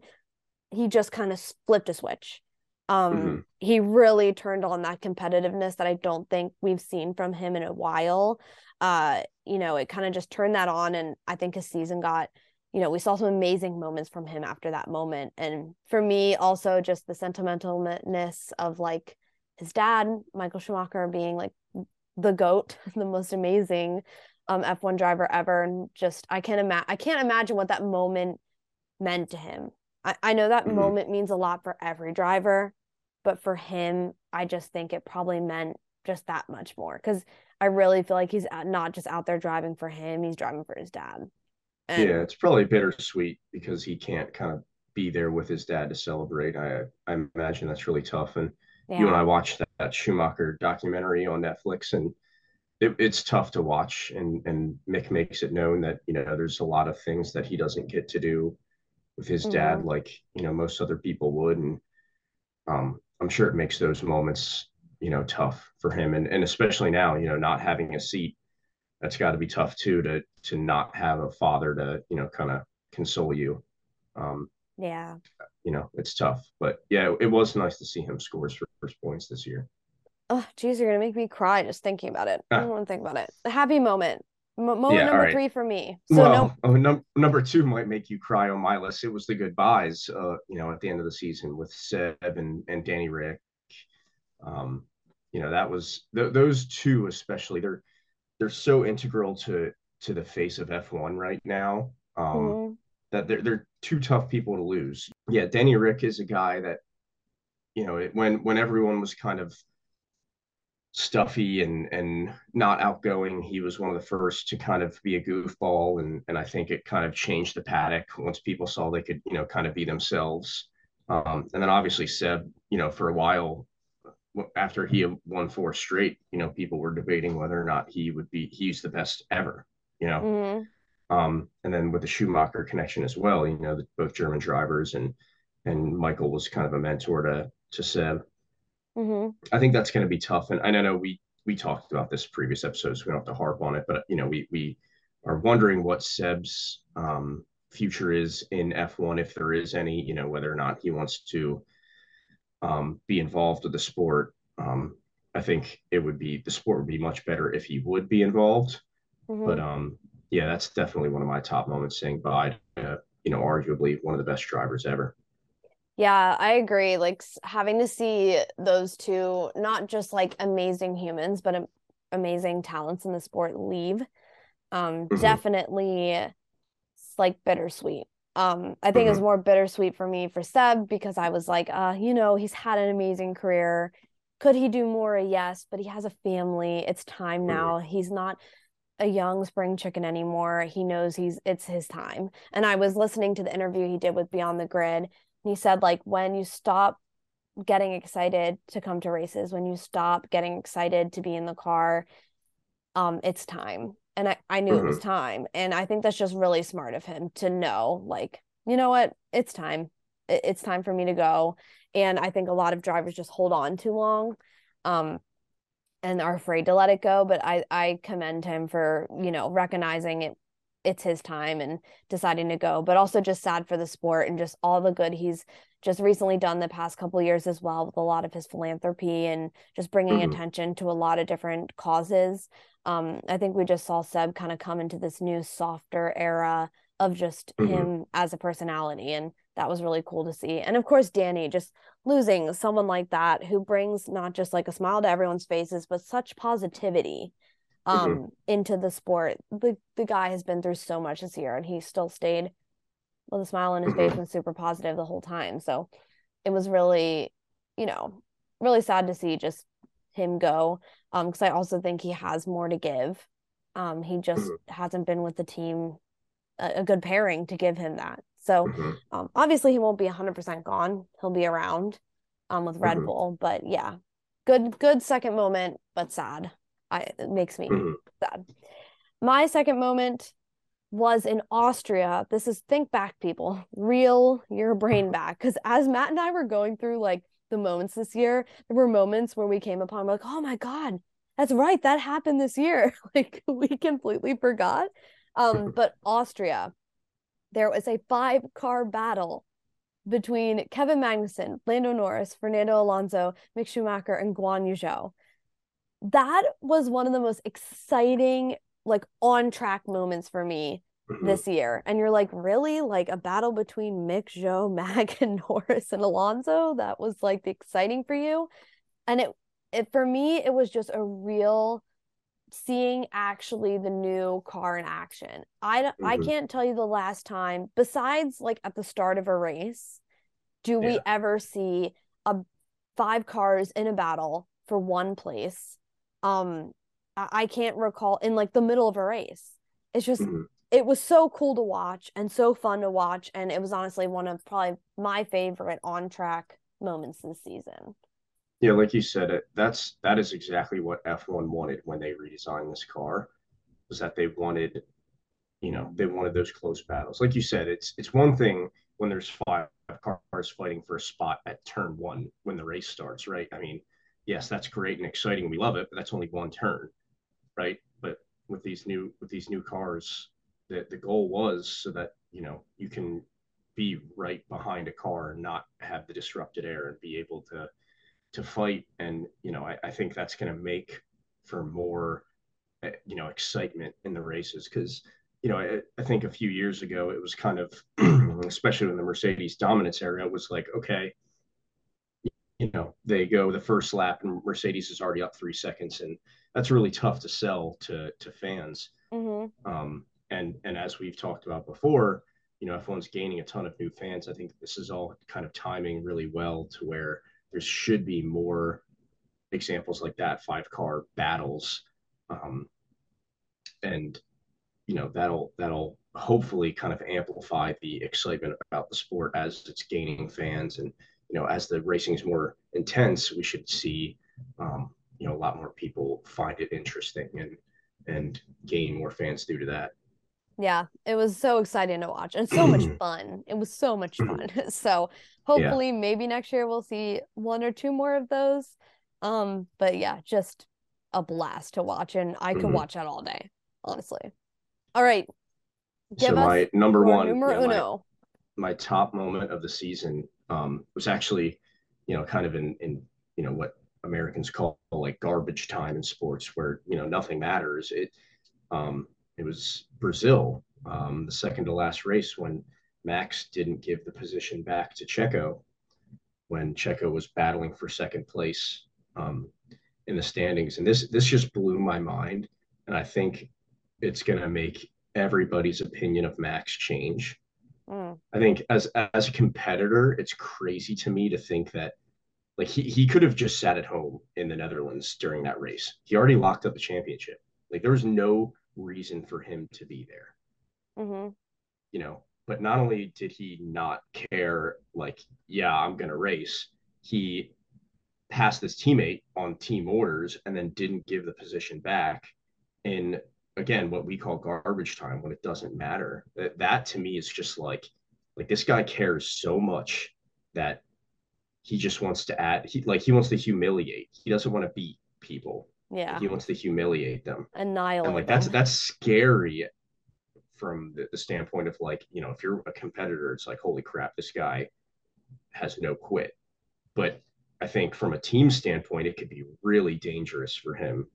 he just kind of flipped a switch. Um, mm-hmm. He really turned on that competitiveness that I don't think we've seen from him in a while. Uh, you know, it kind of just turned that on. And I think his season got, you know, we saw some amazing moments from him after that moment. And for me, also just the sentimentalness of like, his dad, Michael Schumacher, being like the goat, the most amazing um, F1 driver ever, and just I can't imagine I can't imagine what that moment meant to him. I, I know that mm-hmm. moment means a lot for every driver, but for him, I just think it probably meant just that much more because I really feel like he's not just out there driving for him; he's driving for his dad. And, yeah, it's probably bittersweet because he can't kind of be there with his dad to celebrate. I I imagine that's really tough and yeah. you and I watched that, that, Schumacher documentary on Netflix, and it, it's tough to watch. And and Mick makes it known that you know there's a lot of things that he doesn't get to do with his mm-hmm. dad, like you know most other people would, and um, I'm sure it makes those moments you know, tough for him. And, and especially now, you know, not having a seat, that's got to be tough too, to, to not have a father to, you know, kind of console you. Um, yeah. You know, it's tough, but yeah, it was nice to see him score his first points this year. Oh, geez, you're gonna make me cry just thinking about it. I don't want to think about it. A happy moment. M- moment yeah, number right. three for me. So well, no- oh, num- number two might make you cry on my list. It was the goodbyes, uh, you know, at the end of the season with Seb and, and Danny Ric. Um, you know, that was th- those two especially. They're they're so integral to to the face of F1 right now. Um, mm-hmm. That they're they're two tough people to lose. Yeah, Danny Ric is a guy that, you know, it, when when everyone was kind of stuffy and and not outgoing. He was one of the first to kind of be a goofball, and and I think it kind of changed the paddock once people saw they could you know kind of be themselves. Um, and then obviously Seb, you know, for a while after he won four straight, you know, people were debating whether or not he would be he's the best ever, you know. Mm-hmm. Um, and then with the Schumacher connection as well, you know, the, both German drivers and and Michael was kind of a mentor to to Seb. Mm-hmm. I think that's going to be tough. And I know we we talked about this previous episodes. So we don't have to harp on it, but you know, we we are wondering what Seb's um, future is in F1, if there is any. You know, whether or not he wants to um, be involved with the sport. Um, I think it would be the sport would be much better if he would be involved. Mm-hmm. But um, yeah, that's definitely one of my top moments. Saying bye, to, you know, arguably one of the best drivers ever. Yeah, I agree. Like having to see those two, not just like amazing humans, but amazing talents in the sport leave, um, mm-hmm. definitely like bittersweet. Um, I think mm-hmm. it was more bittersweet for me for Seb because I was like, uh, you know, he's had an amazing career. Could he do more? Yes, but he has a family. It's time mm-hmm. now. He's not a young spring chicken anymore. He knows he's it's his time. And I was listening to the interview he did with Beyond the Grid and he said like when you stop getting excited to come to races when you stop getting excited to be in the car um it's time and i, I knew mm-hmm. it was mm-hmm. time and i think that's just really smart of him to know like you know what it's time it's time for me to go and i think a lot of drivers just hold on too long um and are afraid to let it go but i i commend him for you know recognizing it it's his time and deciding to go but also just sad for the sport and just all the good he's just recently done the past couple years as well with a lot of his philanthropy and just bringing mm-hmm. attention to a lot of different causes um, i think we just saw seb kind of come into this new softer era of just mm-hmm. him as a personality and that was really cool to see and of course danny just losing someone like that who brings not just like a smile to everyone's faces but such positivity Mm-hmm. um mm-hmm. into the sport. The the guy has been through so much this year and he still stayed with a smile on his face mm-hmm. and super positive the whole time. So it was really, you know, really sad to see just him go. Um, because I also think he has more to give. Um, he just mm-hmm. hasn't been with the team a, a, good pairing to give him that. So mm-hmm. um, obviously he won't be hundred percent gone. He'll be around um with Red mm-hmm. Bull. But yeah, good good second moment, but sad. I, it makes me mm-hmm. sad. My second moment was in Austria. This is think back, people. Reel your brain mm-hmm. back. Because as Matt and I were going through like the moments this year, there were moments where we came upon like, oh my God, that's right. That happened this year. like we completely forgot. Um, mm-hmm. but Austria, there was a five car battle between Kevin Magnussen, Lando Norris, Fernando Alonso, Mick Schumacher, and Guan Yu Zhou that was one of the most exciting like on track moments for me mm-hmm. this year. And you're like, really? Like a battle between Mick, Zhou, Mag, and Norris and Alonso? That was like the exciting for you. And it it for me, it was just a real seeing actually the new car in action. I mm-hmm. I can't tell you the last time, besides like at the start of a race, do yeah. we ever see a five cars in a battle for one place um I can't recall in like the middle of a race. It's just mm-hmm. it was so cool to watch and so fun to watch and it was honestly one of probably my favorite on track moments this season. Yeah, like you said, it that's that is exactly what F1 wanted when they redesigned this car. Was that they wanted, you know, they wanted those close battles. Like you said, it's it's one thing when there's five cars fighting for a spot at turn one when the race starts, right? I mean, yes, that's great and exciting. We love it, but that's only one turn, right? But with these new with these new cars, the the goal was so that you know you can be right behind a car and not have the disrupted air and be able to to fight. And you know, I, I think that's going to make for more eh, you know excitement in the races because you know I, I think a few years ago it was kind of especially in the Mercedes dominance era it was like okay you know they go the first lap and Mercedes is already up three seconds and that's really tough to sell to to fans mm-hmm. um, and and as we've talked about before you know F1's gaining a ton of new fans I think this is all kind of timing really well to where there should be more examples like that five car battles. Um, and you know that'll that'll hopefully kind of amplify the excitement about the sport as it's gaining fans. And you know as the racing is more intense we should see um, you know a lot more people find it interesting and and gain more fans due to that yeah it was so exciting to watch and so much fun. It was so much fun. So hopefully yeah. maybe next year we'll see one or two more of those. Um but yeah just a blast to watch and i could mm-hmm. watch that all day honestly. All right Give so my number one numero uno. My, my top moment of the season um, was actually you know kind of in in you know what americans call like garbage time in sports where you know nothing matters. It um, it was brazil um, the second to last race when max didn't give the position back to checo when checo was battling for second place um, in the standings, and this this just blew my mind. And I think it's going to make everybody's opinion of Max change. Mm. I think as as a competitor, it's crazy to me to think that like he, he could have just sat at home in the Netherlands during that race. He already locked up the championship. Like there was no reason for him to be there. Mm-hmm. You know, but not only did he not care, like, yeah, I'm gonna race, he passed his teammate on team orders and then didn't give the position back in again what we call garbage time when it doesn't matter that, that to me is just like like this guy cares so much that he just wants to add he like he wants to humiliate he doesn't want to beat people yeah he wants to humiliate them annihilate and like that's that's scary from the, the standpoint of like you know if you're a competitor it's like holy crap this guy has no quit but I think from a team standpoint, it could be really dangerous for him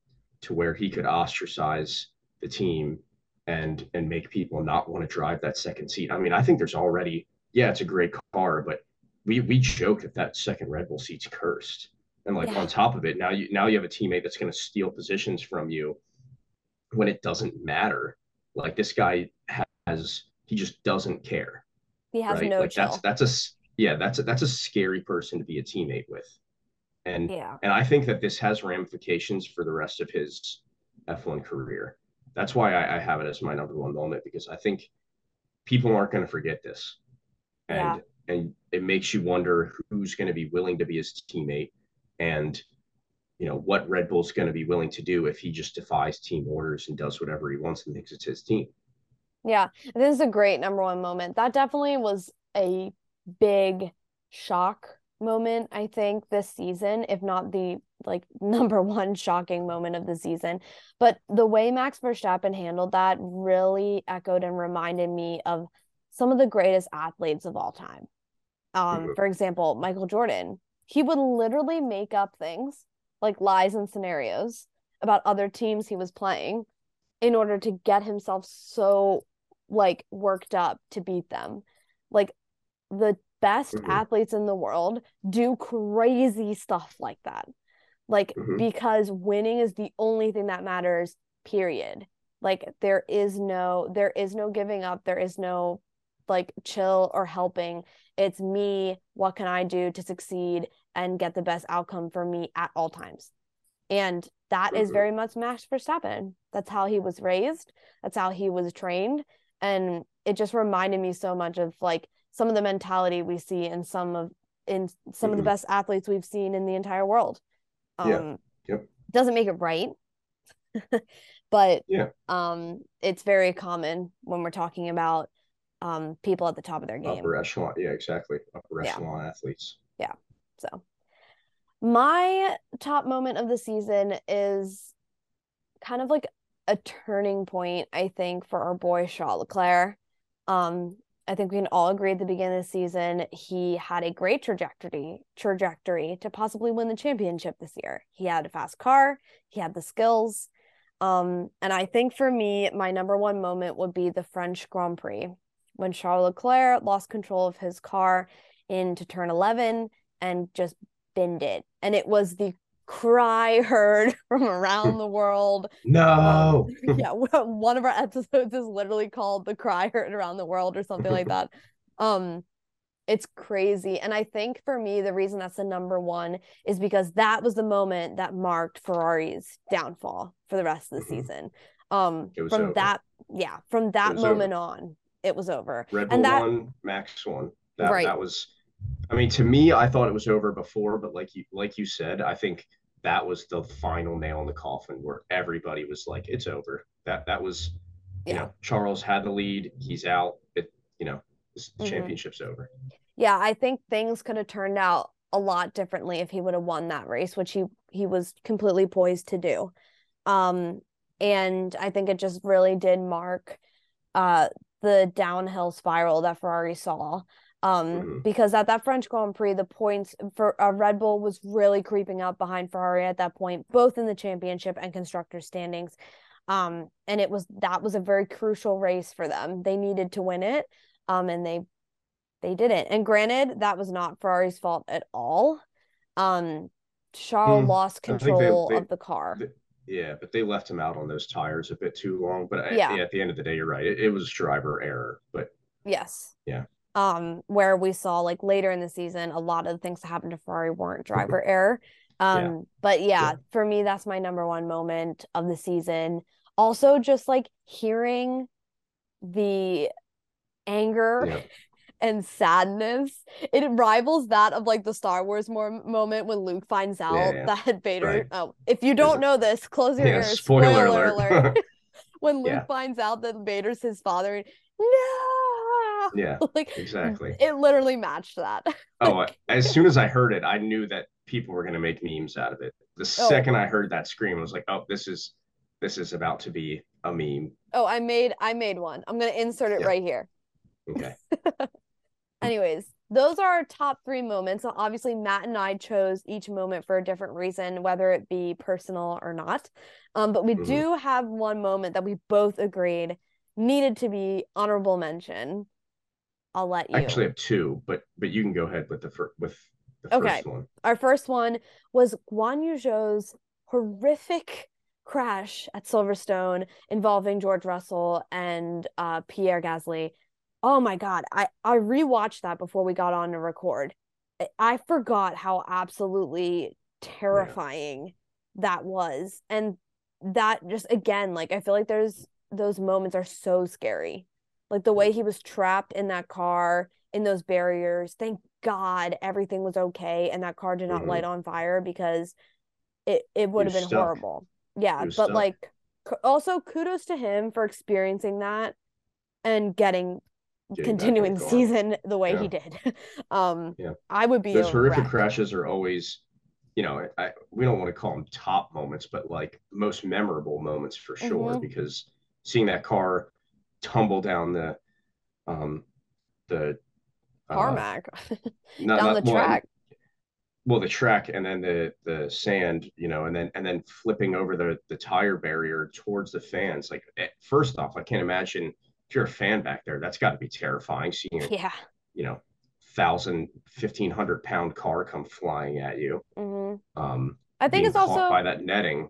to where he could ostracize the team and and make people not want to drive that second seat. I mean, I think there's already yeah, it's a great car, but we we joke that that second Red Bull seat's cursed. And like yeah. on top of it, now you now you have a teammate that's going to steal positions from you when it doesn't matter. Like this guy has he just doesn't care. He has right? no like chill. that's that's a yeah, that's a, that's a scary person to be a teammate with. And yeah. and I think that this has ramifications for the rest of his F1 career. That's why I, I have it as my number one moment because I think people aren't going to forget this. And yeah. and it makes you wonder who's going to be willing to be his teammate and you know what Red Bull's going to be willing to do if he just defies team orders and does whatever he wants and thinks it's his team. Yeah, this is a great number one moment. That definitely was a big shock moment i think this season if not the like number one shocking moment of the season but the way max verstappen handled that really echoed and reminded me of some of the greatest athletes of all time um mm-hmm. for example michael jordan he would literally make up things like lies and scenarios about other teams he was playing in order to get himself so like worked up to beat them like the best mm-hmm. athletes in the world do crazy stuff like that. Like, mm-hmm. because winning is the only thing that matters, period. Like, there is no, there is no giving up. There is no like chill or helping. It's me. What can I do to succeed and get the best outcome for me at all times? And that mm-hmm. is very much Max Verstappen. That's how he was raised. That's how he was trained. And it just reminded me so much of like some of the mentality we see in some of in some mm-hmm. of the mm-hmm. best athletes we've seen in the entire world. Um, yeah. Yep. Doesn't make it right, but yeah, um, it's very common when we're talking about um people at the top of their game. Upper echelon, yeah, exactly. Upper echelon yeah. athletes. Yeah. So My top moment of the season is kind of like a turning point, I think, for our boy Charles Leclerc. Um, I think we can all agree at the beginning of the season he had a great trajectory trajectory to possibly win the championship this year. He had a fast car, he had the skills. Um, and I think for me, my number one moment would be the French Grand Prix when Charles Leclerc lost control of his car into turn 11 and just binned it. And it was the cry heard from around the world. No. Um, yeah, one of our episodes is literally called "The Cry Heard Around the World" or something like that. Um, it's crazy, and I think for me, the reason that's the number one is because that was the moment that marked Ferrari's downfall for the rest of the mm-hmm. season. Um, from over. that, yeah, from that moment over. on, it was over. Red Bull and that, won, Max won. That right. that was I mean, to me, I thought it was over before, but like you like you said, I think that was the final nail in the coffin where everybody was like, "It's over." That that was, you yeah. know, Charles had the lead. He's out. It you know, the mm-hmm. championship's over. Yeah, I think things could have turned out a lot differently if he would have won that race, which he he was completely poised to do. Um, and I think it just really did mark uh the downhill spiral that Ferrari saw um, mm-hmm. because at that French Grand Prix, the points for uh, Red Bull was really creeping up behind Ferrari at that point, both in the championship and constructor standings. Um, and it was that was a very crucial race for them. They needed to win it, um, and they they didn't. And granted, that was not Ferrari's fault at all. Um, Charles mm, lost control they, they, of the car. They, yeah, but they left him out on those tires a bit too long. But yeah. I, at the end of the day, you're right. It, it was driver error. But yes, yeah, um, where we saw like later in the season, a lot of the things that happened to Ferrari weren't driver error. Um, yeah. but yeah, yeah, for me, that's my number one moment of the season. Also, just like hearing the anger. And sadness, it rivals that of like the Star Wars more moment when Luke finds out that Vader. Right. Oh, if you don't know this, close your ears. Spoiler, spoiler alert. alert. when Luke finds out that Vader's his father, no yeah like exactly it literally matched that oh as soon as i heard it i knew that people were going to make memes out of it the oh. second i heard that scream i was like oh this is this is about to be a meme oh i made i made one i'm going to insert it yeah. right here okay anyways those are our top three moments obviously matt and i chose each moment for a different reason whether it be personal or not um, but we mm-hmm. do have one moment that we both agreed needed to be honorable mention I'll let you. I actually have two, but but you can go ahead with the first with the okay. first one. Our first one was Guan Yu Zhou's horrific crash at Silverstone involving George Russell and uh, Pierre Gasly. Oh my god, I I rewatched that before we got on to record. I, forgot how absolutely terrifying yeah. that was, and that just again, like I feel like there's those moments are so scary like the way he was trapped in that car in those barriers thank god everything was okay and that car did not mm-hmm. light on fire because it it would have been stuck. horrible yeah but stuck. like also kudos to him for experiencing that and getting, getting continuing the season the way yeah. he did um yeah i would be those horrific wreck. crashes are always you know I, we don't want to call them top moments but like most memorable moments for sure mm-hmm. because seeing that car tumble down the um the uh, tarmac not, down not, the track. Well, well, the track and then the the sand, you know, and then and then flipping over the the tire barrier towards the fans. Like first off, I can't imagine if you're a fan back there, that's got to be terrifying seeing yeah, you know, thousand, fifteen hundred pound car come flying at you. Mm-hmm. Um, I think it's also by that netting.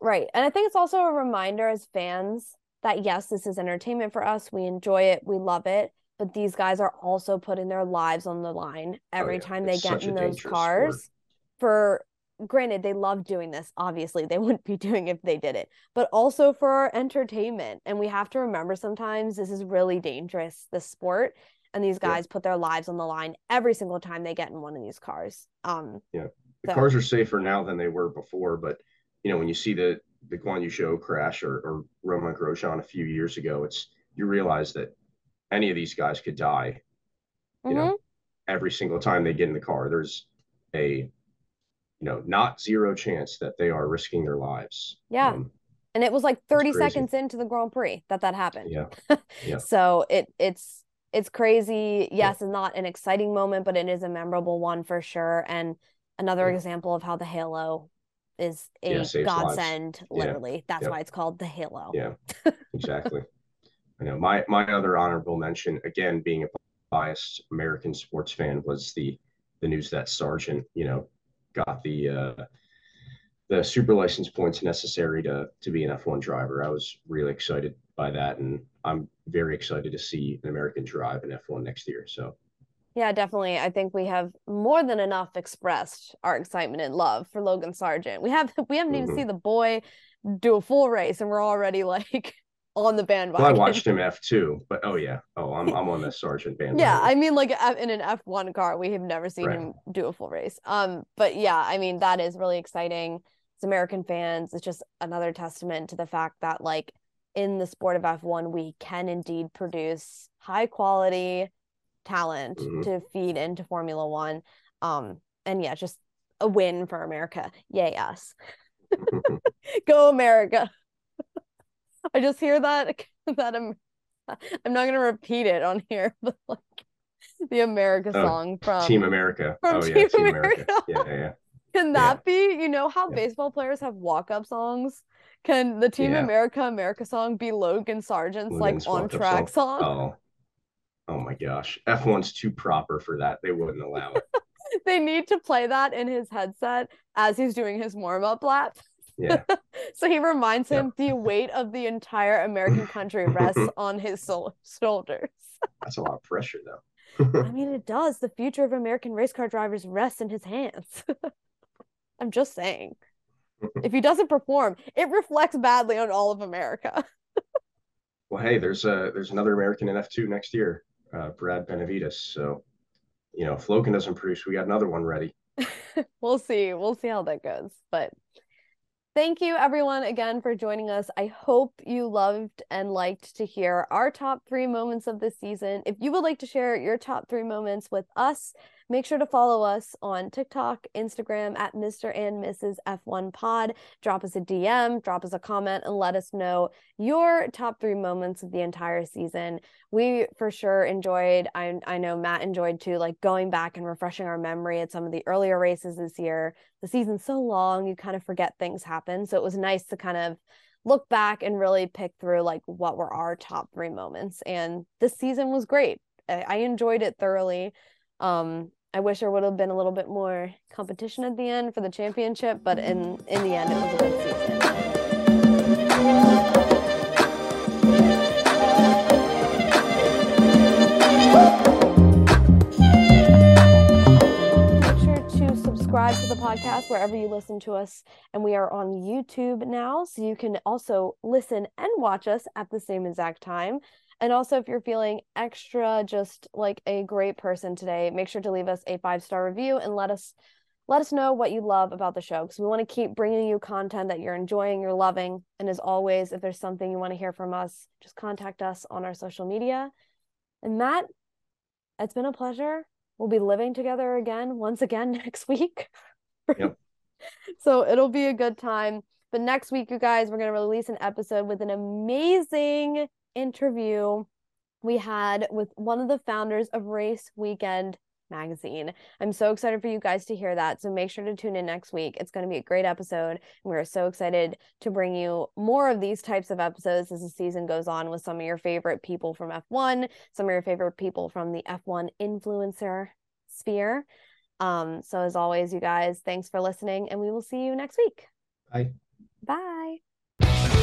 Right. And I think it's also a reminder as fans that yes, this is entertainment for us. We enjoy it. We love it. But these guys are also putting their lives on the line oh, every oh, yeah. time it's they get in those cars. Sport. For granted, they love doing this. Obviously, they wouldn't be doing if they did it, but also for our entertainment. And we have to remember sometimes this is really dangerous, the sport. And these guys yeah. put their lives on the line every single time they get in one of these cars. Um, yeah, the so. cars are safer now than they were before. But you know, when you see the the Guan Yu Zhou crash or, or Romain Grosjean a few years ago, it's you realize that any of these guys could die. You mm-hmm. know, every single time they get in the car, there's a you know, not zero chance that they are risking their lives. Yeah. Um, and it was like 30 seconds into the Grand Prix that that happened. Yeah. Yeah. so it it's it's crazy. Yes, yeah. it's not an exciting moment, but it is a memorable one for sure. And another yeah. example of how the Halo is a yeah, godsend, literally. That's why it's called the Halo. Yeah, exactly. I know my my other honorable mention, again, being a biased American sports fan, was the the news that Sargent, you know, got the uh, the super license points necessary to to be an F1 driver. I was really excited by that, and I'm very excited to see an American drive in F1 next year. So. Yeah, definitely. I think we have more than enough expressed our excitement and love for Logan Sargent. We have we haven't mm-hmm. even seen the boy do a full race, and we're already like on the bandwagon. Well, I watched him F two, but oh yeah, oh I'm I'm on the Sargent bandwagon. Yeah, I mean like in an F one car, we have never seen right. him do a full race. Um, but yeah, I mean that is really exciting. It's American fans, it's just another testament to the fact that like in the sport of F one, we can indeed produce high quality talent mm-hmm. to feed into Formula One. Um, and yeah, just a win for America. Yay us. Go America. I just hear that that I'm I'm not gonna repeat it on here, but like the America oh, song from Team America. From oh Team yeah, Team America. America. Yeah, yeah. Can that yeah. be? You know how yeah. baseball players have walk-up songs? Can the Team America America song be Logan Sargent's Logan's like on track song? song? Oh. Oh my gosh. F1's too proper for that. They wouldn't allow it. they need to play that in his headset as he's doing his warm-up lap. Yeah. so he reminds him the weight of the entire American country rests on his so- shoulders. That's a lot of pressure, though. I mean, it does. The future of American race car drivers rests in his hands. I'm just saying. if he doesn't perform, it reflects badly on all of America. well, hey, there's a there's another American in F2 next year, uh, Brad Benavides. So, you know, if Logan doesn't produce, we got another one ready. we'll see. We'll see how that goes. But Thank you, everyone, again for joining us. I hope you loved and liked to hear our top three moments of this season. If you would like to share your top three moments with us, Make sure to follow us on TikTok, Instagram at Mr. and Mrs. F1 Pod. Drop us a DM, drop us a comment, and let us know your top three moments of the entire season. We for sure enjoyed, I, I know Matt enjoyed too, like going back and refreshing our memory at some of the earlier races this year. The season's so long, you kind of forget things happen. So it was nice to kind of look back and really pick through like what were our top three moments. And this season was great. I enjoyed it thoroughly. Um, I wish there would have been a little bit more competition at the end for the championship, but in in the end, it was a good season. Make sure to subscribe to the podcast wherever you listen to us. And we are on YouTube now, so you can also listen and watch us at the same exact time. And also, if you're feeling extra, just like a great person today, make sure to leave us a five star review and let us let us know what you love about the show because we want to keep bringing you content that you're enjoying, you're loving. And as always, if there's something you want to hear from us, just contact us on our social media. And Matt, it's been a pleasure. We'll be living together again, once again next week. Yep. so it'll be a good time. But next week, you guys, we're going to release an episode with an amazing interview we had with one of the founders of Race Weekend magazine. I'm so excited for you guys to hear that. So make sure to tune in next week. It's going to be a great episode. We're so excited to bring you more of these types of episodes as the season goes on with some of your favorite people from F1, some of your favorite people from the F1 influencer sphere. Um, so as always, you guys, thanks for listening and we will see you next week. Bye. Bye.